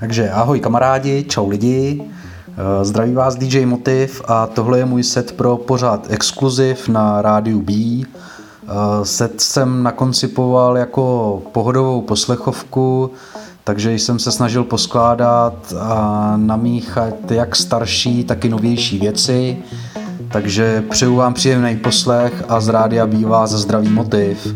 Takže ahoj kamarádi, čau lidi, eh, zdraví vás DJ Motiv a tohle je můj set pro pořád exkluziv na rádiu B. Eh, set jsem nakoncipoval jako pohodovou poslechovku, takže jsem se snažil poskládat a namíchat jak starší, tak i novější věci. Takže přeju vám příjemný poslech a z rádia bývá za zdravý motiv.